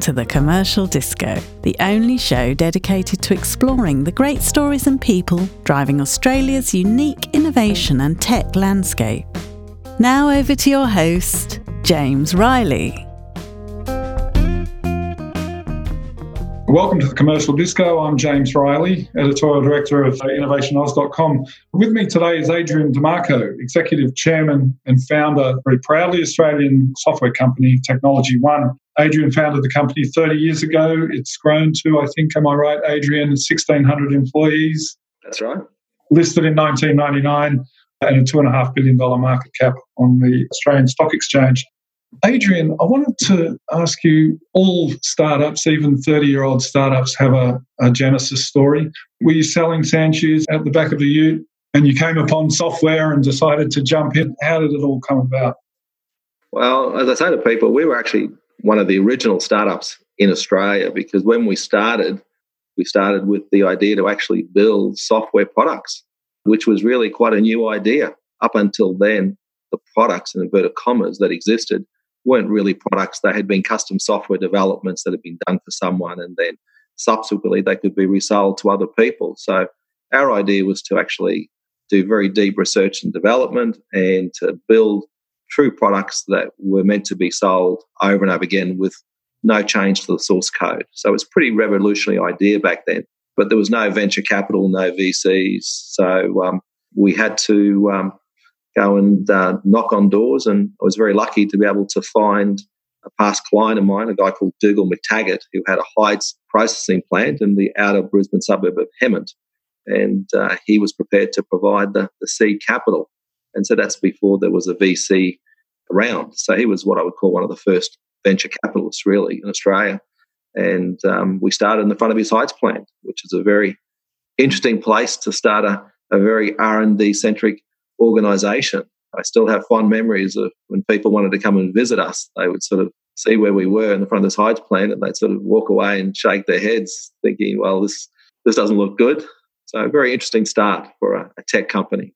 to the Commercial Disco, the only show dedicated to exploring the great stories and people driving Australia's unique innovation and tech landscape. Now over to your host, James Riley. Welcome to the Commercial Disco. I'm James Riley, Editorial Director of InnovationAus.com. With me today is Adrian Di Marco, Executive Chairman and founder, of very proudly Australian software company, Technology One. Adrian founded the company 30 years ago. It's grown to, I think, am I right, Adrian, 1,600 employees. That's right. Listed in 1999 and a $2.5 billion market cap on the Australian Stock Exchange. Adrian, I wanted to ask you all startups, even 30 year old startups, have a, a, genesis story. Were you selling sand shoes at the back of the ute and you came upon software and decided to jump in? How did it all come about? Well, as I say to people, we were actually one of the original startups in Australia because when we started, we started with the idea to actually build software products, which was really quite a new idea. Up until then, the products in inverted commas that existed weren't really products. They had been custom software developments that had been done for someone, and then subsequently they could be resold to other people. So our idea was to actually do very deep research and development and to build true products that were meant to be sold over and over again with no change to the source code. So it's a pretty revolutionary idea back then. But there was no venture capital, no VCs. So um, we had to um, go and uh, knock on doors. And I was very lucky to be able to find a past client of mine, a guy called Dougal McTaggart, who had a hides processing plant in the outer Brisbane suburb of Hemmant. And uh, he was prepared to provide the, the seed capital. And so that's before there was a VC around. So he was what I would call one of the first venture capitalists, really, in Australia. And um, we started in the front of his hides plant, which is a very interesting place to start a, a very R&D centric organisation. I still have fond memories of when people wanted to come and visit us. They would sort of see where we were in the front of this hides plant, and they'd sort of walk away and shake their heads, thinking, "Well, this this doesn't look good." So, a very interesting start for a, a tech company.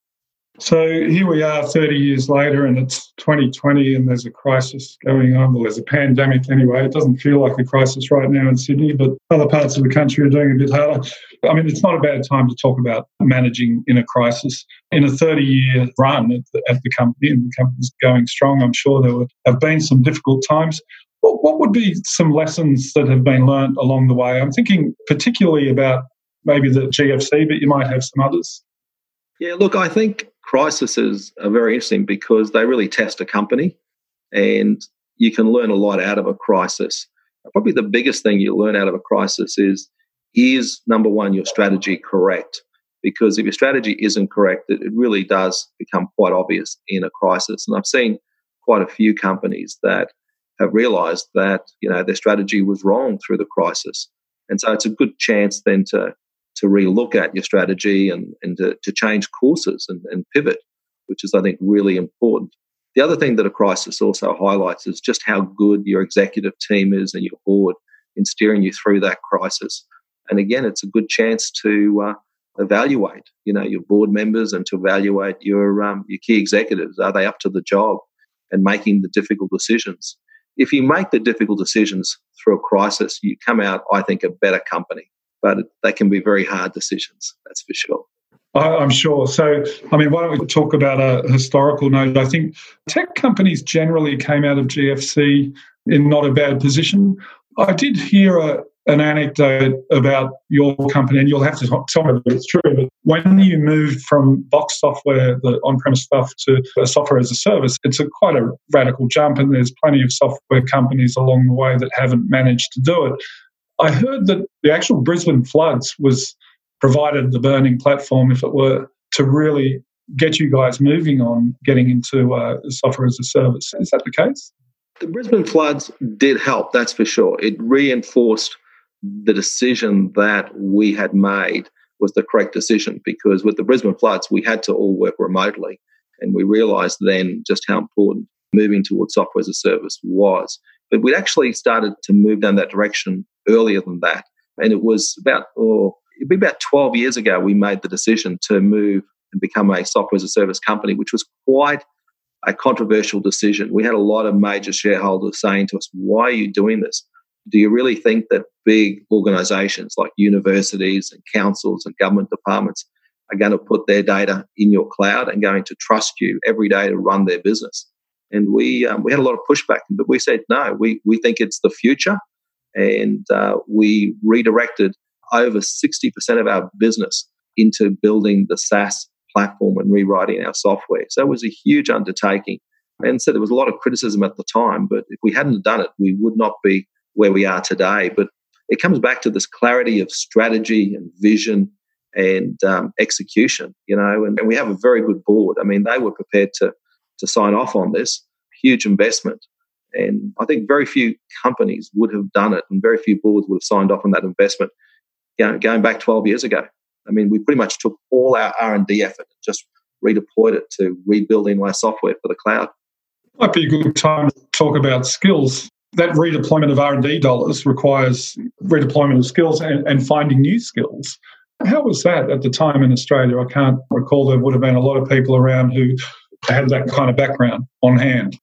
So here we are 30 years later, and it's 2020, and there's a crisis going on. Well, there's a pandemic anyway. It doesn't feel like a crisis right now in Sydney, but other parts of the country are doing a bit harder. I mean, it's not a bad time to talk about managing in a crisis. In a 30 year run at the, at the company, and the company's going strong, I'm sure there would have been some difficult times. What, what would be some lessons that have been learned along the way? I'm thinking particularly about maybe the GFC, but you might have some others. Yeah, look, I think crises are very interesting because they really test a company and you can learn a lot out of a crisis. Probably the biggest thing you learn out of a crisis is is number one, your strategy correct? Because if your strategy isn't correct, it, it really does become quite obvious in a crisis. And I've seen quite a few companies that have realized that you know their strategy was wrong through the crisis. And so it's a good chance then to to relook at your strategy and, and to, to change courses and, and pivot, which is, I think, really important. The other thing that a crisis also highlights is just how good your executive team is and your board in steering you through that crisis. And again, it's a good chance to uh, evaluate, you know, your board members and to evaluate your um, your key executives. Are they up to the job and making the difficult decisions? If you make the difficult decisions through a crisis, you come out, I think, a better company but they can be very hard decisions, that's for sure. I'm sure. So, I mean, why don't we talk about a historical note? I think tech companies generally came out of GFC in not a bad position. I did hear a, an anecdote about your company, and you'll have to tell me if it's true. But when you moved from box software, the on-premise stuff, to software as a service, it's a quite a radical jump, and there's plenty of software companies along the way that haven't managed to do it. I heard that the actual Brisbane floods was provided the burning platform, if it were, to really get you guys moving on getting into uh, software as a service. Is that the case? The Brisbane floods did help, that's for sure. It reinforced the decision that we had made was the correct decision because with the Brisbane floods, we had to all work remotely. And we realized then just how important moving towards software as a service was. But we'd actually started to move down that direction earlier than that. And it was about, or it'd be about 12 years ago, we made the decision to move and become a software as a service company, which was quite a controversial decision. We had a lot of major shareholders saying to us, why are you doing this? Do you really think that big organizations like universities and councils and government departments are going to put their data in your cloud and going to trust you every day to run their business? And we um, we had a lot of pushback, but we said no. We we think it's the future, and uh, we redirected over sixty percent of our business into building the SaaS platform and rewriting our software. So it was a huge undertaking. And so there was a lot of criticism at the time, but if we hadn't done it, we would not be where we are today. But it comes back to this clarity of strategy and vision and um, execution, you know, and, and, we have a very good board. I mean, they were prepared to, to sign off on this huge investment. And I think very few companies would have done it and very few boards would have signed off on that investment going back 12 years ago. I mean, we pretty much took all our R&D effort and just redeployed it to rebuilding our software for the cloud. Might be a good time to talk about skills. That redeployment of R&D dollars requires redeployment of skills and, and finding new skills. How was that at the time in Australia? I can't recall there would have been a lot of people around who had that kind of background on hand.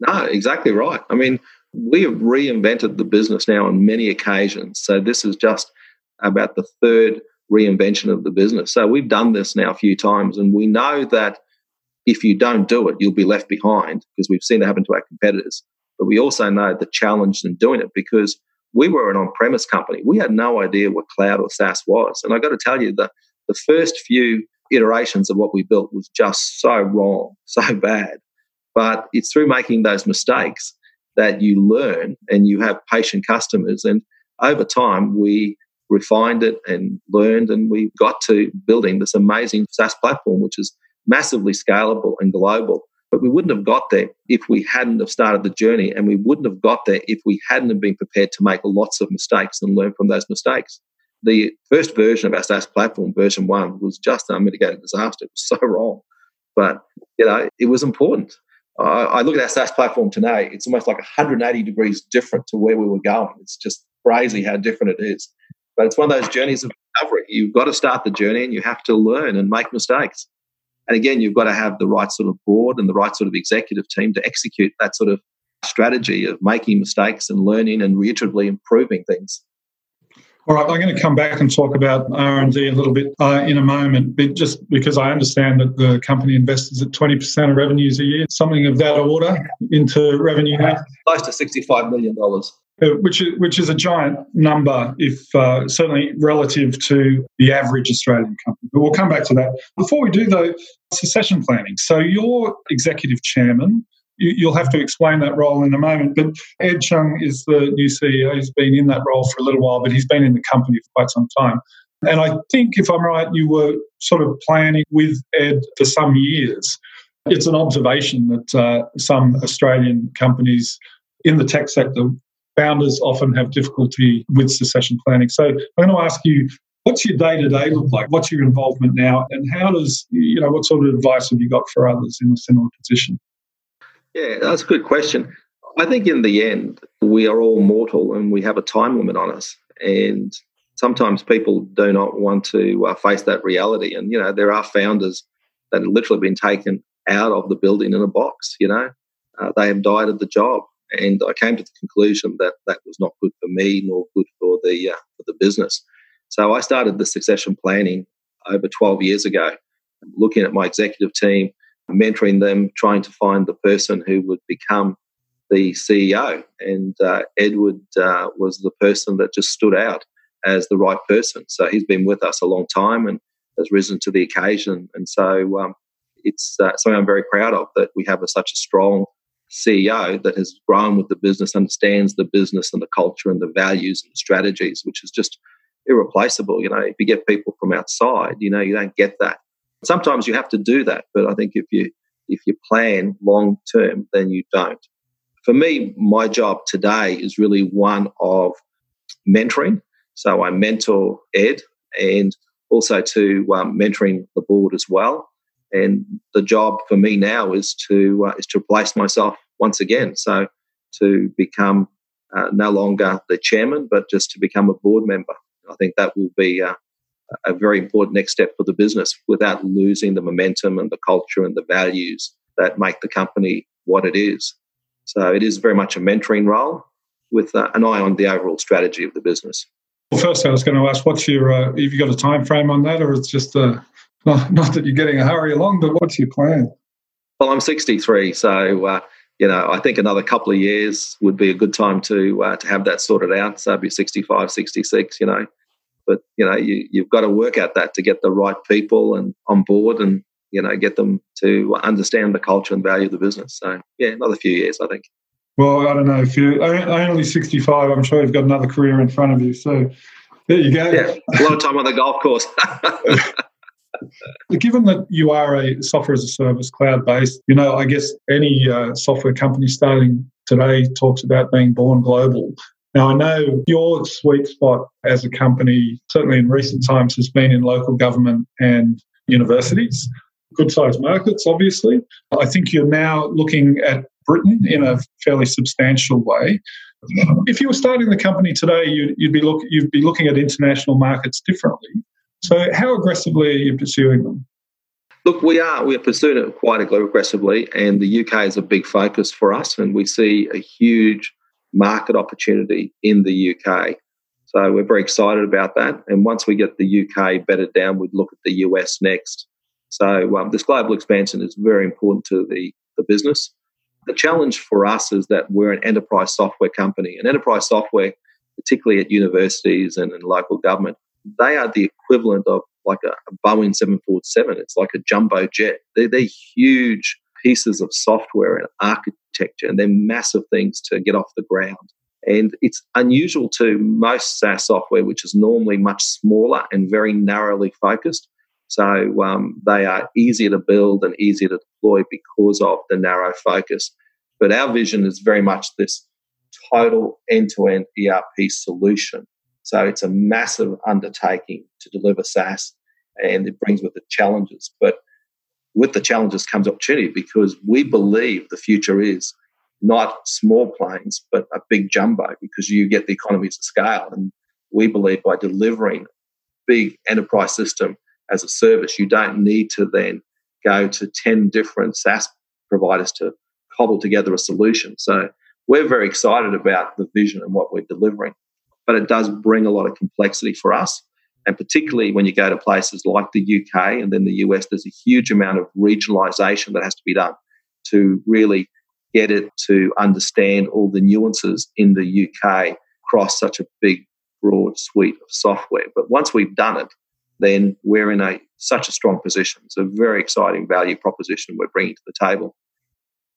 No, exactly right. I mean, we have reinvented the business now on many occasions. So this is just about the third reinvention of the business. So we've done this now a few times, and we know that if you don't do it, you'll be left behind because we've seen it happen to our competitors. But we also know the challenge in doing it because we were an on-premise company. We had no idea what cloud or SaaS was, and I got to tell you that the first few iterations of what we built was just so wrong, so bad. But it's through making those mistakes that you learn and you have patient customers. And over time, we refined it and learned, and we got to building this amazing SaaS platform, which is massively scalable and global. But we wouldn't have got there if we hadn't have started the journey, and we wouldn't have got there if we hadn't have been prepared to make lots of mistakes and learn from those mistakes. The first version of our SaaS platform, version one, was just an unmitigated disaster. It was so wrong, but you know it was important. Uh, I look at our SaaS platform today; it's almost like 180 degrees different to where we were going. It's just crazy how different it is. But it's one of those journeys of recovery. You've got to start the journey and you have to learn and make mistakes. And again, you've got to have the right sort of board and the right sort of executive team to execute that sort of strategy of making mistakes and learning and reiteratively improving things. All right, I'm going to come back and talk about R&D a little bit uh, in a moment, but just because I understand that the company invests at 20% of revenues a year, something of that order into revenue now. Close to $65 million. Uh, which is which is a giant number, if uh, certainly relative to the average Australian company. But we'll come back to that. Before we do, though, succession planning. So you're executive chairman. You'll have to explain that role in a moment. But Ed Chung is the new CEO. He's been in that role for a little while, but he's been in the company for quite some time. And I think, if I'm right, you were sort of planning with Ed for some years. It's an observation that uh, some Australian companies in the tech sector founders often have difficulty with succession planning. So I'm going to ask you, what's your day to day look like? What's your involvement now? And how does, you know, what sort of advice have you got for others in a similar position? Yeah, that's a good question. I think in the end, we are all mortal and we have a time limit on us. And sometimes people do not want to uh, face that reality. And, you know, there are founders that have literally been taken out of the building in a box, you know, uh, they have died at the job. And I came to the conclusion that that was not good for me nor good for the uh, for the business. So I started the succession planning over 12 years ago, looking at my executive team, mentoring them, trying to find the person who would become the CEO. And uh, Edward uh, was the person that just stood out as the right person. So he's been with us a long time and has risen to the occasion. And so um, it's uh, something I'm very proud of that we have a, such a strong CEO that has grown with the business, understands the business and the culture and the values and the strategies, which is just irreplaceable. You know, if you get people from outside, you know, you don't get that. Sometimes you have to do that, but I think if you if you plan long term, then you don't. For me, my job today is really one of mentoring. So I mentor Ed and also to um, mentoring the board as well. And the job for me now is to uh, is to replace myself once again. So to become uh, no longer the chairman, but just to become a board member. I think that will be uh, a very important next step for the business without losing the momentum and the culture and the values that make the company what it is. So it is very much a mentoring role with uh, an eye on the overall strategy of the business. Well, first, I was going to ask, what's your, uh, have you got a time frame on that, or it's just uh, not, not that you're getting a hurry along, but what's your plan? Well, I'm 63, so uh, you know I think another couple of years would be a good time to uh, to have that sorted out. So I'd be 65, 66, you know. But you know you you've got to work at that to get the right people and on board and you know get them to understand the culture and value of the business. So yeah, another few years, I think. Well, I don't know if you're only 65. I'm sure you've got another career in front of you. So there you go. Yeah, a lot of time on the golf course. Given that you are a software as a service, cloud based, you know, I guess any uh, software company starting today talks about being born global. Now, I know your sweet spot as a company, certainly in recent times, has been in local government and universities, good sized markets, obviously. I think you're now looking at Britain in a fairly substantial way. If you were starting the company today, you'd, you'd, be look, you'd be looking at international markets differently. So, how aggressively are you pursuing them? Look, we are we are pursuing it quite aggressively, and the UK is a big focus for us, and we see a huge market opportunity in the UK. So we're very excited about that. And once we get the UK bedded down, we'd look at the US next. So um, this global expansion is very important to the, the business. The challenge for us is that we're an enterprise software company. And enterprise software, particularly at universities and in local government, they are the equivalent of like a, a Boeing 747. It's like a jumbo jet. They're, they're huge pieces of software and architecture, and they're massive things to get off the ground. And it's unusual to most SaaS software, which is normally much smaller and very narrowly focused. So um, they are easier to build and easier to deploy because of the narrow focus. But our vision is very much this total end to end ERP solution. So it's a massive undertaking to deliver SaaS and it brings with it challenges. But with the challenges comes opportunity because we believe the future is not small planes, but a big jumbo because you get the economies of scale. And we believe by delivering big enterprise system as a service. You don't need to then go to 10 different SaaS providers to cobble together a solution. So we're very excited about the vision and what we're delivering, but it does bring a lot of complexity for us. And particularly when you go to places like the UK and then the US, there's a huge amount of regionalization that has to be done to really get it to understand all the nuances in the UK across such a big, broad suite of software. But once we've done it, then we're in a such a strong position. It's a very exciting value proposition we're bringing to the table.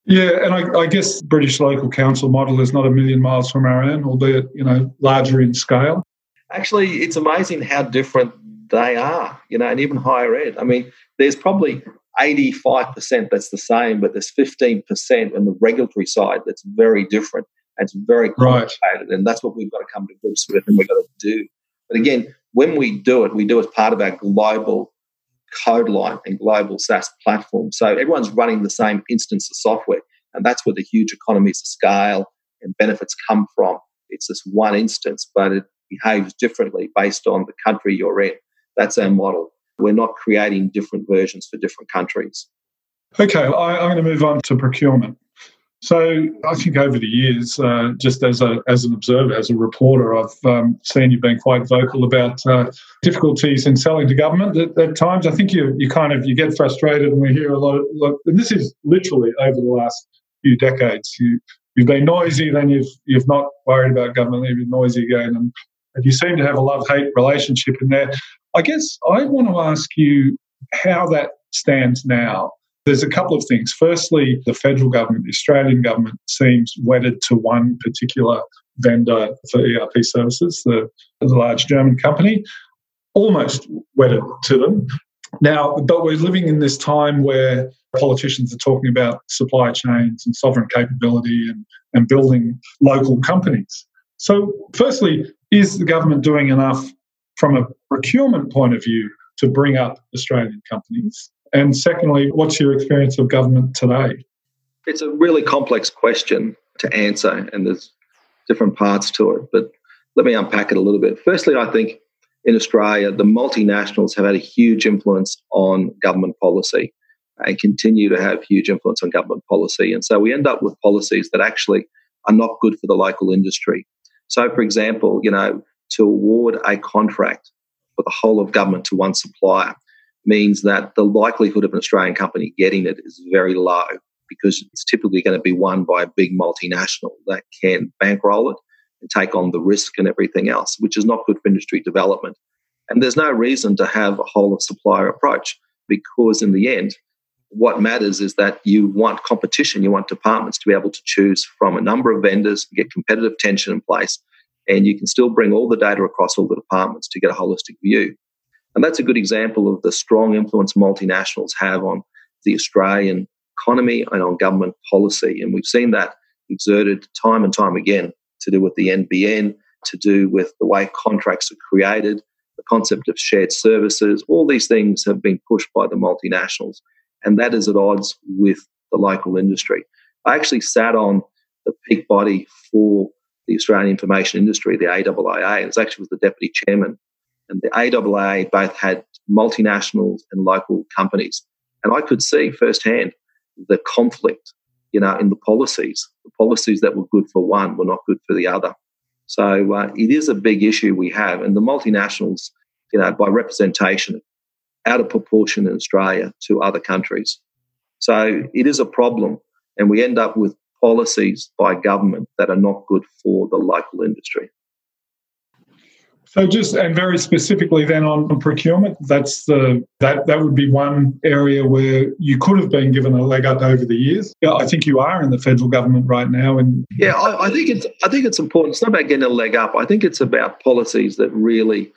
Yeah, and I, I, guess British local council model is not a million miles from our own, albeit you know larger in scale. Actually, it's amazing how different they are. You know, and even higher ed. I mean, there's probably 85% that's the same, but there's 15% on the regulatory side that's very different. And it's very complicated, right. and that's what we've got to come to grips with, and we've got to do. But again, when we do it, we do it as part of our global code line and global SaaS platform. So everyone's running the same instance of software. And that's where the huge economies of scale and benefits come from. It's this one instance, but it behaves differently based on the country you're in. That's our model. We're not creating different versions for different countries. Okay, I, am going to move on to procurement. So I think over the years, uh, just as a as an observer, as a reporter, I've um, seen you being quite vocal about uh, difficulties in selling to government. At, at, times, I think you you kind of you get frustrated, and we hear a lot. Of, and this is literally over the last few decades. You you've been noisy, then you've you've not worried about government, you've been noisy again, and you seem to have a love hate relationship in there. I guess I want to ask you how that stands now there's a couple of things. Firstly, the federal government, the Australian government, seems wedded to one particular vendor for ERP services, the, the large German company, almost wedded to them. Now, but we're living in this time where politicians are talking about supply chains and sovereign capability and, and building local companies. So, firstly, is the government doing enough from a procurement point of view to bring up Australian companies? And secondly, what's your experience of government today? It's a really complex question to answer, and there's different parts to it. But let me unpack it a little bit. Firstly, I think in Australia, the multinationals have had a huge influence on government policy and continue to have huge influence on government policy. And so we end up with policies that actually are not good for the local industry. So, for example, you know, to award a contract for the whole of government to one supplier means that the likelihood of an Australian company getting it is very low because it's typically going to be won by a big multinational that can bankroll it and take on the risk and everything else, which is not good for industry development. And there's no reason to have a whole of supplier approach because, in the end, what matters is that you want competition. You want departments to be able to choose from a number of vendors, get competitive tension in place, and you can still bring all the data across all the departments to get a holistic view. And that's a good example of the strong influence multinationals have on the Australian economy and on government policy. And we've seen that exerted time and time again to do with the NBN, to do with the way contracts are created, the concept of shared services. All these things have been pushed by the multinationals, and that is at odds with the local industry. I actually sat on the peak body for the Australian information industry, the AIIA, and it actually was the deputy chairman. And the AIIA both had multinationals and local companies. And I could see firsthand the conflict, you know, in the policies. The policies that were good for one were not good for the other. So uh, it is a big issue we have, and the multinationals, you know, by representation, out of proportion in Australia to other countries. So it is a problem, and we end up with policies by government that are not good for the local industry. So just and very specifically then on procurement, that's the that that would be one area where you could have been given a leg up over the years. Yeah, I think you are in the federal government right now, and yeah, I, I think it's I think it's important. It's not about getting a leg up. I think it's about policies that really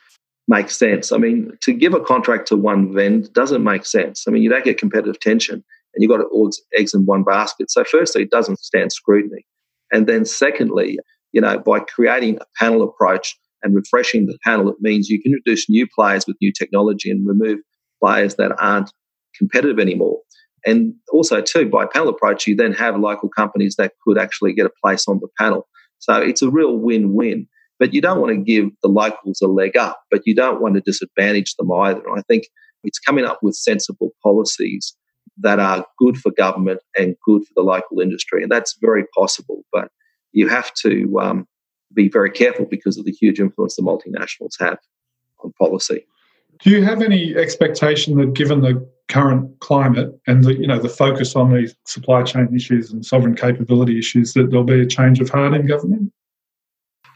make sense. I mean, to give a contract to one vendor doesn't make sense. I mean, you don't get competitive tension, and you've got all eggs in one basket. So, firstly, it doesn't stand scrutiny, and then secondly, you know, by creating a panel approach and refreshing the panel, it means you can introduce new players with new technology and remove players that aren't competitive anymore. And also, too, by panel approach, you then have local companies that could actually get a place on the panel. So it's a real win win. But you don't want to give the locals a leg up, but you don't want to disadvantage them either. I think it's coming up with sensible policies that are good for government and good for the local industry. And that's very possible. But you have to um, be very careful because of the huge influence the multinationals have on policy. Do you have any expectation that, given the current climate and the you know the focus on these supply chain issues and sovereign capability issues, that there'll be a change of heart in government?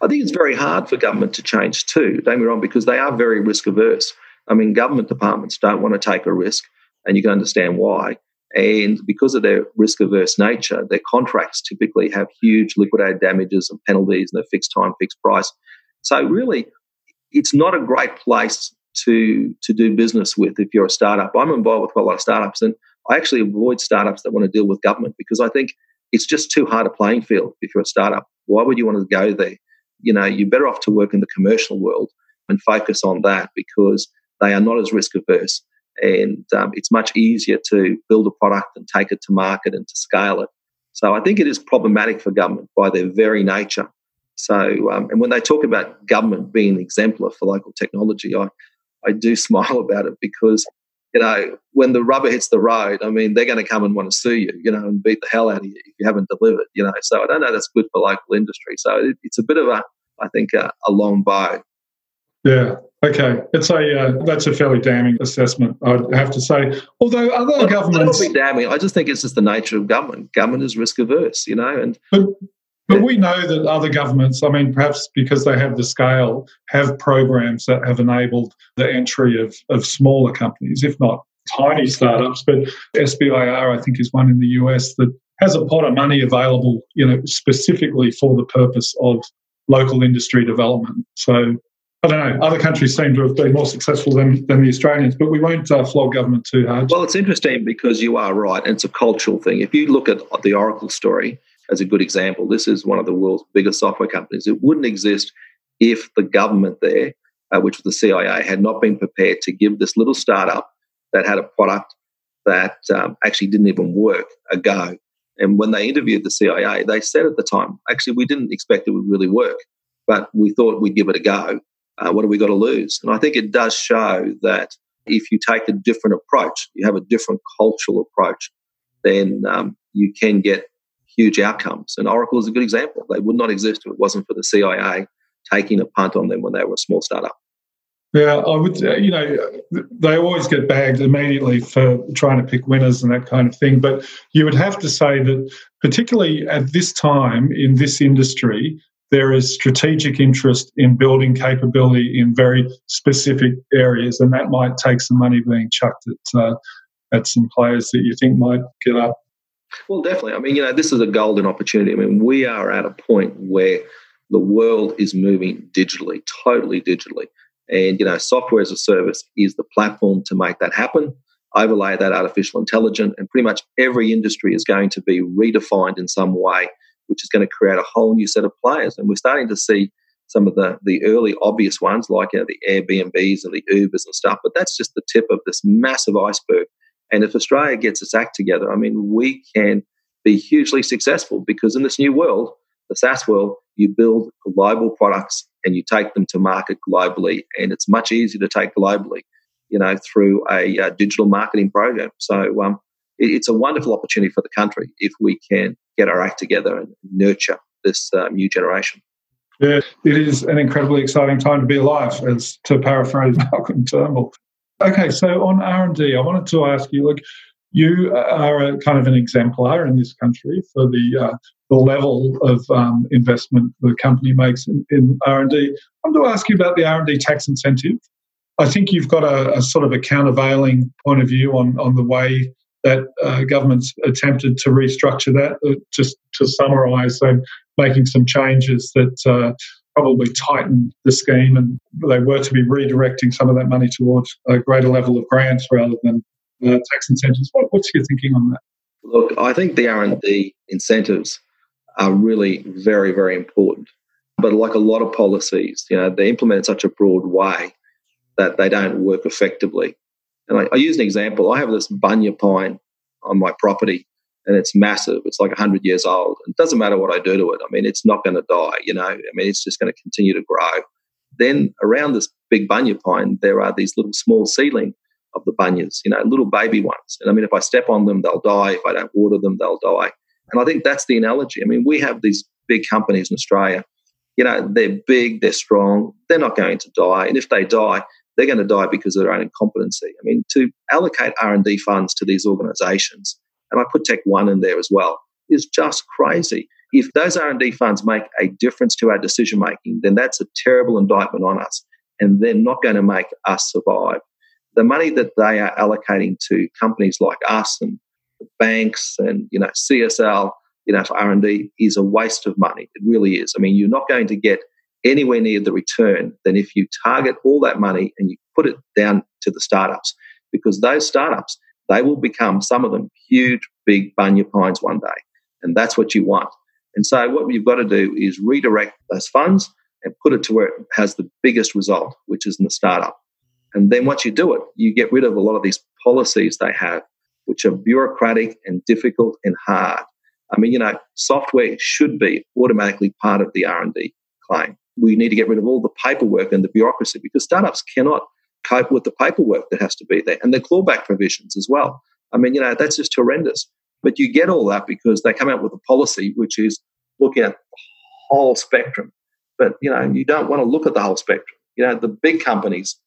I think it's very hard for government to change too. Don't me wrong, because they are very risk averse. I mean, government departments don't want to take a risk, and you can understand why. And because of their risk averse nature, their contracts typically have huge liquidated damages and penalties and a fixed time, fixed price. So, really, it's not a great place to, to do business with if you're a startup. I'm involved with quite a lot of startups, and I actually avoid startups that want to deal with government because I think it's just too hard a playing field if you're a startup. Why would you want to go there? You know, you're better off to work in the commercial world and focus on that because they are not as risk averse and um, it's much easier to build a product and take it to market and to scale it. So I think it is problematic for government by their very nature. So, um, and when they talk about government being exemplar for local technology, I, I do smile about it because, you know, when the rubber hits the road, I mean, they're going to come and want to sue you, you know, and beat the hell out of you if you haven't delivered, you know. So I don't know that's good for local industry. So it, it's a bit of a, I think, a, a long bow. Yeah. Okay. It's a uh, that's a fairly damning assessment, I'd have to say. Although other well, governments, not be damning. I just think it's just the nature of government. Government is risk averse, you know, and. But, but we know that other governments, I mean, perhaps because they have the scale, have programs that have enabled the entry of, of smaller companies, if not tiny startups. But SBIR, I think, is one in the US that has a pot of money available, you know, specifically for the purpose of local industry development. So I don't know. Other countries seem to have been more successful than, than the Australians, but we won't uh, flog government too hard. Well, it's interesting because you are right. It's a cultural thing. If you look at the Oracle story as a good example, this is one of the world's biggest software companies. It wouldn't exist if the government there, uh, which was the CIA, had not been prepared to give this little startup that had a product that um, actually didn't even work a go. And when they interviewed the CIA, they said at the time, actually, we didn't expect it would really work, but we thought we'd give it a go uh, what have we got to lose? And I think it does show that if you take a different approach, you have a different cultural approach, then um, you can get huge outcomes. And Oracle is a good example. They would not exist if it wasn't for the CIA taking a punt on them when they were a small startup. Yeah, I would. You know, they always get bagged immediately for trying to pick winners and that kind of thing. But you would have to say that, particularly at this time in this industry, there is strategic interest in building capability in very specific areas, and that might take some money being chucked at uh, at some players that you think might get up. Well, definitely. I mean, you know, this is a golden opportunity. I mean, we are at a point where the world is moving digitally, totally digitally. And, you know, software as a service is the platform to make that happen. Overlay that artificial intelligence, and pretty much every industry is going to be redefined in some way, which is going to create a whole new set of players. And we're starting to see some of the, the early obvious ones like you know, the Airbnbs and the Ubers and stuff, but that's just the tip of this massive iceberg. And if Australia gets its act together, I mean, we can be hugely successful because in this new world, the SaaS world, you build global products and you take them to market globally. And it's much easier to take globally, you know, through a, digital marketing program. So um, it, it's a wonderful opportunity for the country if we can get our act together and nurture this uh, new generation. Yeah, it is an incredibly exciting time to be alive, as to paraphrase Malcolm Turnbull. Okay, so on R and D, I wanted to ask you, look, you are a kind of an exemplar in this country for the uh, the level of um, investment the company makes in, in R&D. I want to ask you about the R&D tax incentive. I think you've got a, a sort of a countervailing point of view on, on the way that uh, government's attempted to restructure that. Uh, just to summarise, so making some changes that uh, probably tighten the scheme, and they were to be redirecting some of that money towards a greater level of grants rather than uh, tax incentives. What, what's your thinking on that? Look, I think the R&D incentives are really very, very important. But like a lot of policies, you know, they implement in such a broad way that they don't work effectively. And I, I use an example. I have this bunya pine on my property, and it's massive. It's like 100 years old. It doesn't matter what I do to it. I mean, it's not going to die, you know. I mean, it's just going to continue to grow. Then around this big bunya pine, there are these little small seedling of the bunyas, you know, little baby ones. And I mean, if I step on them, they'll die. If I don't water them, they'll die. And I think that's the analogy. I mean, we have these big companies in Australia. You know, they're big, they're strong, they're not going to die. And if they die, they're going to die because of their own incompetency. I mean, to allocate R&D funds to these organizations, and I put Tech One in there as well, is just crazy. If those R&D funds make a difference to our decision making, then that's a terrible indictment on us, and they're not going to make us survive. The money that they are allocating to companies like us and banks and you know CSL, you know for R and D is a waste of money. It really is. I mean, you're not going to get anywhere near the return than if you target all that money and you put it down to the startups, because those startups they will become some of them huge, big bunya pines one day, and that's what you want. And so, what you've got to do is redirect those funds and put it to where it has the biggest result, which is in the startup. And then once you do it, you get rid of a lot of these policies they have which are bureaucratic and difficult and hard. I mean, you know, software should be automatically part of the R&D claim. We need to get rid of all the paperwork and the bureaucracy because startups cannot cope with the paperwork that has to be there and the clawback provisions as well. I mean, you know, that's just horrendous. But you get all that because they come out with a policy which is looking at the whole spectrum. But, you know, you don't want to look at the whole spectrum. You know, the big companies,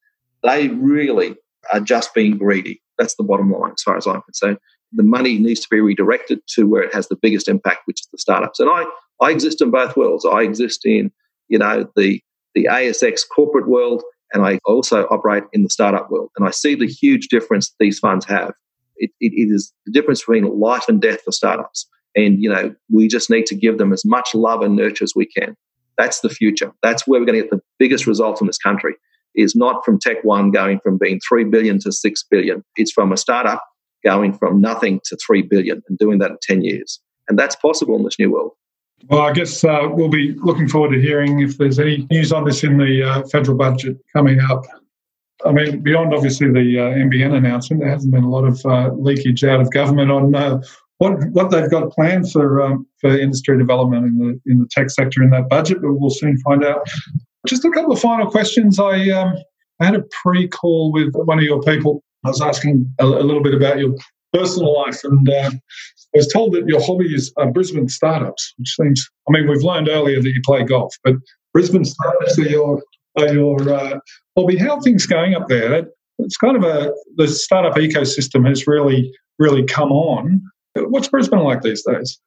they really are just being greedy. That's the bottom line, as far as I'm concerned. The money needs to be redirected to where it has the biggest impact, which is the startups. And I, I exist in both worlds. I exist in, you know, the the ASX corporate world, and I also operate in the startup world. And I see the huge difference these funds have. It, it, it is the difference between life and death for startups. And you know, we just need to give them as much love and nurture as we can. That's the future. That's where we're going to get the biggest results in this country is not from Tech One going from being 3 billion to 6 billion. It's from a startup going from nothing to 3 billion and doing that in 10 years. And that's possible in this new world. Well, I guess uh, we'll be looking forward to hearing if there's any news on this in the uh, federal budget coming up. I mean, beyond obviously the uh, NBN announcement, there hasn't been a lot of uh, leakage out of government on uh, what what they've got planned for um, for industry development in the in the tech sector in that budget. But we'll soon find out. Just a couple of final questions. I, um, I had a pre call with one of your people. I was asking a, a little bit about your personal life and uh, I was told that your hobby is uh, Brisbane startups, which seems, I mean, we've learned earlier that you play golf, but Brisbane startups are your, are your uh, hobby. How things going up there? It's kind of a, the startup ecosystem has really, really come on. What's Brisbane like these days?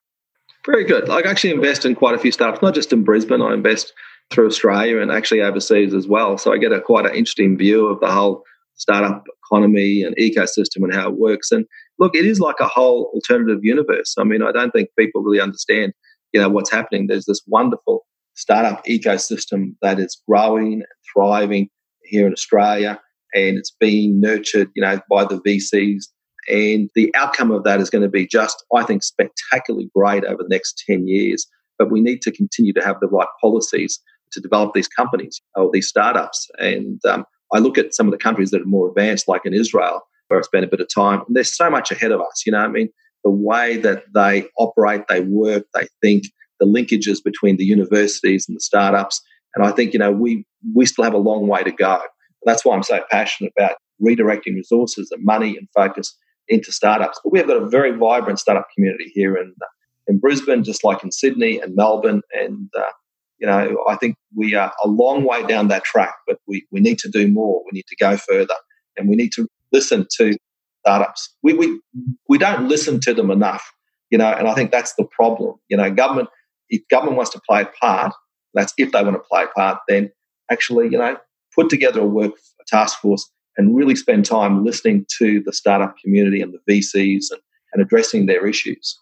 Very good. I actually invest in quite a few startups, not just in Brisbane. I invest through Australia and actually overseas as well. So I get a quite an interesting view of the whole startup economy and ecosystem and how it works. And look, it is like a whole alternative universe. I mean, I don't think people really understand, you know, what's happening. There's this wonderful startup ecosystem that is growing and thriving here in Australia, and it's being nurtured, you know, by the VCs. And the outcome of that is going to be just, I think, spectacularly great over the next 10 years. But we need to continue to have the right policies to develop these companies or these startups. And um, I look at some of the countries that are more advanced, like in Israel, where I spent a bit of time, and they're so much ahead of us. You know, I mean, the way that they operate, they work, they think, the linkages between the universities and the startups. And I think, you know, we, we still have a long way to go. That's why I'm so passionate about redirecting resources and money and focus into startups. But we have got a very vibrant startup community here in, in Brisbane, just like in Sydney and Melbourne. And uh, you know, I think we are a long way down that track, but we, we need to do more. We need to go further and we need to listen to startups. We, we, we don't listen to them enough, you know, and I think that's the problem. You know, government, if government wants to play a part, that's if they want to play a part, then actually, you know, put together a work a task force and really spend time listening to the startup community and the VCs and, and addressing their issues.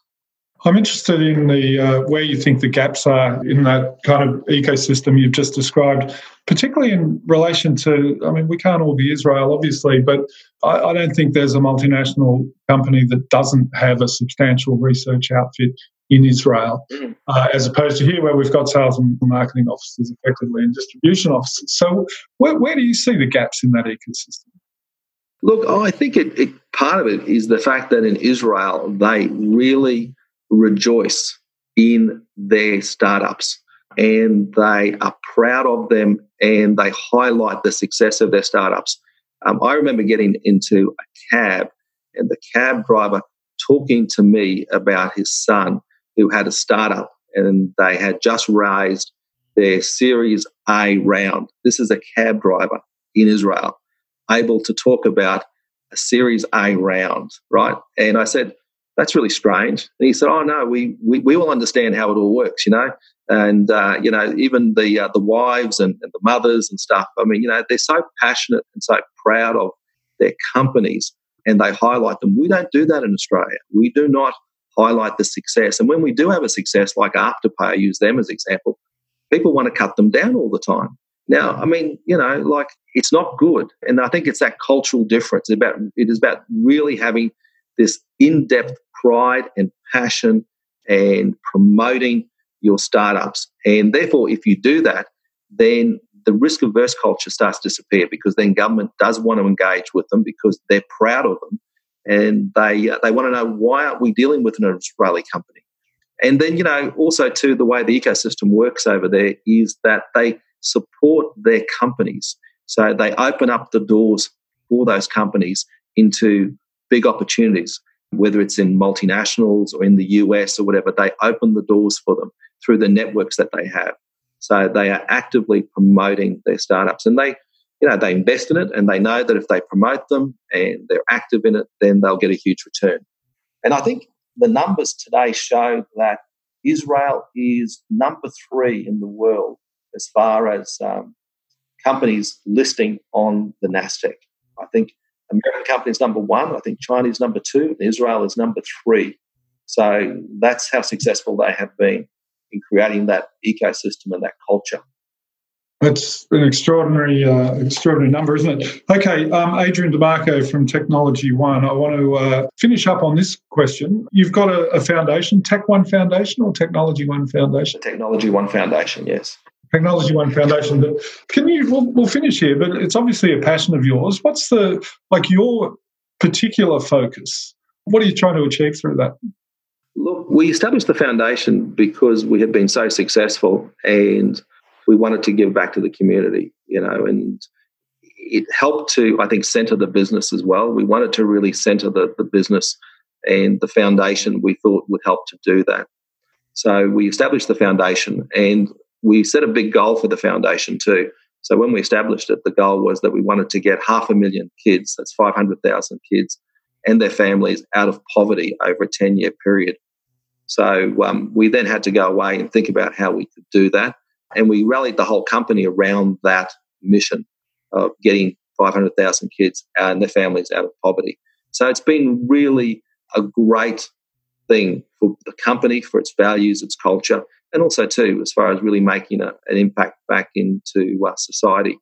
I'm interested in the uh, where you think the gaps are in that kind of ecosystem you've just described, particularly in relation to. I mean, we can't all be Israel, obviously, but I, I don't think there's a multinational company that doesn't have a substantial research outfit in Israel, mm. uh, as opposed to here where we've got sales and marketing offices effectively and distribution offices. So, where, where do you see the gaps in that ecosystem? Look, I think it, it, part of it is the fact that in Israel they really rejoice in their startups and they are proud of them and they highlight the success of their startups. Um, I remember getting into a cab and the cab driver talking to me about his son who had a startup and they had just raised their Series A round. This is a cab driver in Israel able to talk about a Series A round, right? And I said, that's really strange. And he said, oh, no, we, we, we will understand how it all works, you know? And, uh, you know, even the, uh, the wives and, and the mothers and stuff, I mean, you know, they're so passionate and so proud of their companies and they highlight them. We don't do that in Australia. We do not highlight the success. And when we do have a success like Afterpay, I use them as example, people want to cut them down all the time. Now, I mean, you know, like it's not good. And I think it's that cultural difference. About it is about really having this in-depth pride and passion and promoting your startups. And therefore, if you do that, then the risk averse culture starts to disappear because then government does want to engage with them because they're proud of them and they uh, they want to know why aren't we dealing with an Israeli company. And then you know also too the way the ecosystem works over there is that they support their companies, so they open up the doors for those companies into big opportunities whether it's in multinationals or in the US or whatever, they open the doors for them through the networks that they have. So they are actively promoting their startups and they, you know, they invest in it and they know that if they promote them and they're active in it, then they'll get a huge return. And I think the numbers today show that Israel is number three in the world as far as um, companies listing on the NASDAQ. I think American company is number one. I think China is number two. Israel is number three. So that's how successful they have been in creating that ecosystem and that culture. That's an extraordinary, uh, extraordinary number, isn't it? Okay, um, Adrian Di Marco from Technology One. I want to uh, finish up on this question. You've got a, a foundation, Tech One Foundation or Technology One Foundation? Technology One Foundation, yes. Technology One Foundation. But can you? We'll, we'll finish here, but it's obviously a passion of yours. What's the like your particular focus? What are you trying to achieve through that? Look, we established the foundation because we had been so successful, and we wanted to give back to the community. You know, and it helped to, I think, center the business as well. We wanted to really center the, the business and the foundation we thought would help to do that. So we established the foundation and we set a big goal for the foundation too. So when we established it, the goal was that we wanted to get half a million kids, that's 500,000 kids, and their families out of poverty over a 10 year period. So um, we then had to go away and think about how we could do that. And we rallied the whole company around that mission of getting 500,000 kids and their families out of poverty. So it's been really a great thing for the company, for its values, its culture, and also too as far as really making a, an impact back into uh, society.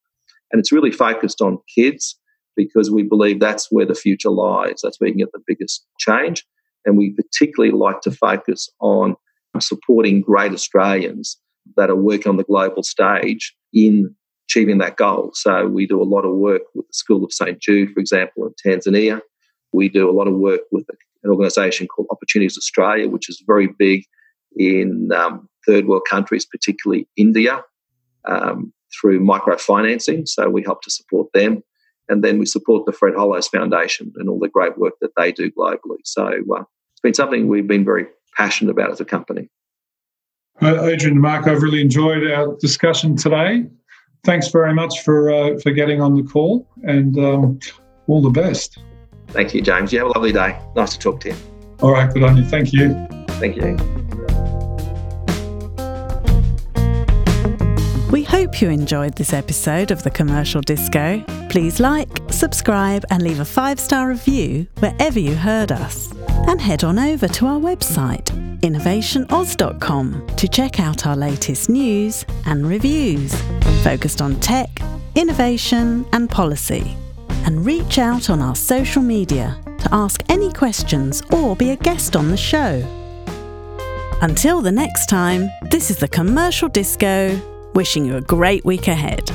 And it's really focused on kids because we believe that's where the future lies. That's where you can get the biggest change. And we particularly like to focus on supporting great Australians that are working on the global stage in achieving that goal. So we do a lot of work with the School of St. Jude, for example, in Tanzania. We do a lot of work with an organisation called Opportunities Australia, which is very big in um, third world countries, particularly India, um, through microfinancing. So we help to support them. And then we support the Fred Hollows Foundation and all the great work that they do globally. So uh, it's been something we've been very passionate about as a company. Uh, Adrian and Mark, I've really enjoyed our discussion today. Thanks very much for uh, for getting on the call, and um, all the best. Thank you, James. You have a lovely day. Nice to talk to you. All right, good on you. Thank you. Thank you. We hope you enjoyed this episode of the Commercial Disco. Please like, subscribe, and leave a five star review wherever you heard us. And head on over to our website, InnovationAus.com, to check out our latest news and reviews focused on tech, innovation, and policy. And reach out on our social media to ask any questions or be a guest on the show. Until the next time, this is the Commercial Disco, wishing you a great week ahead.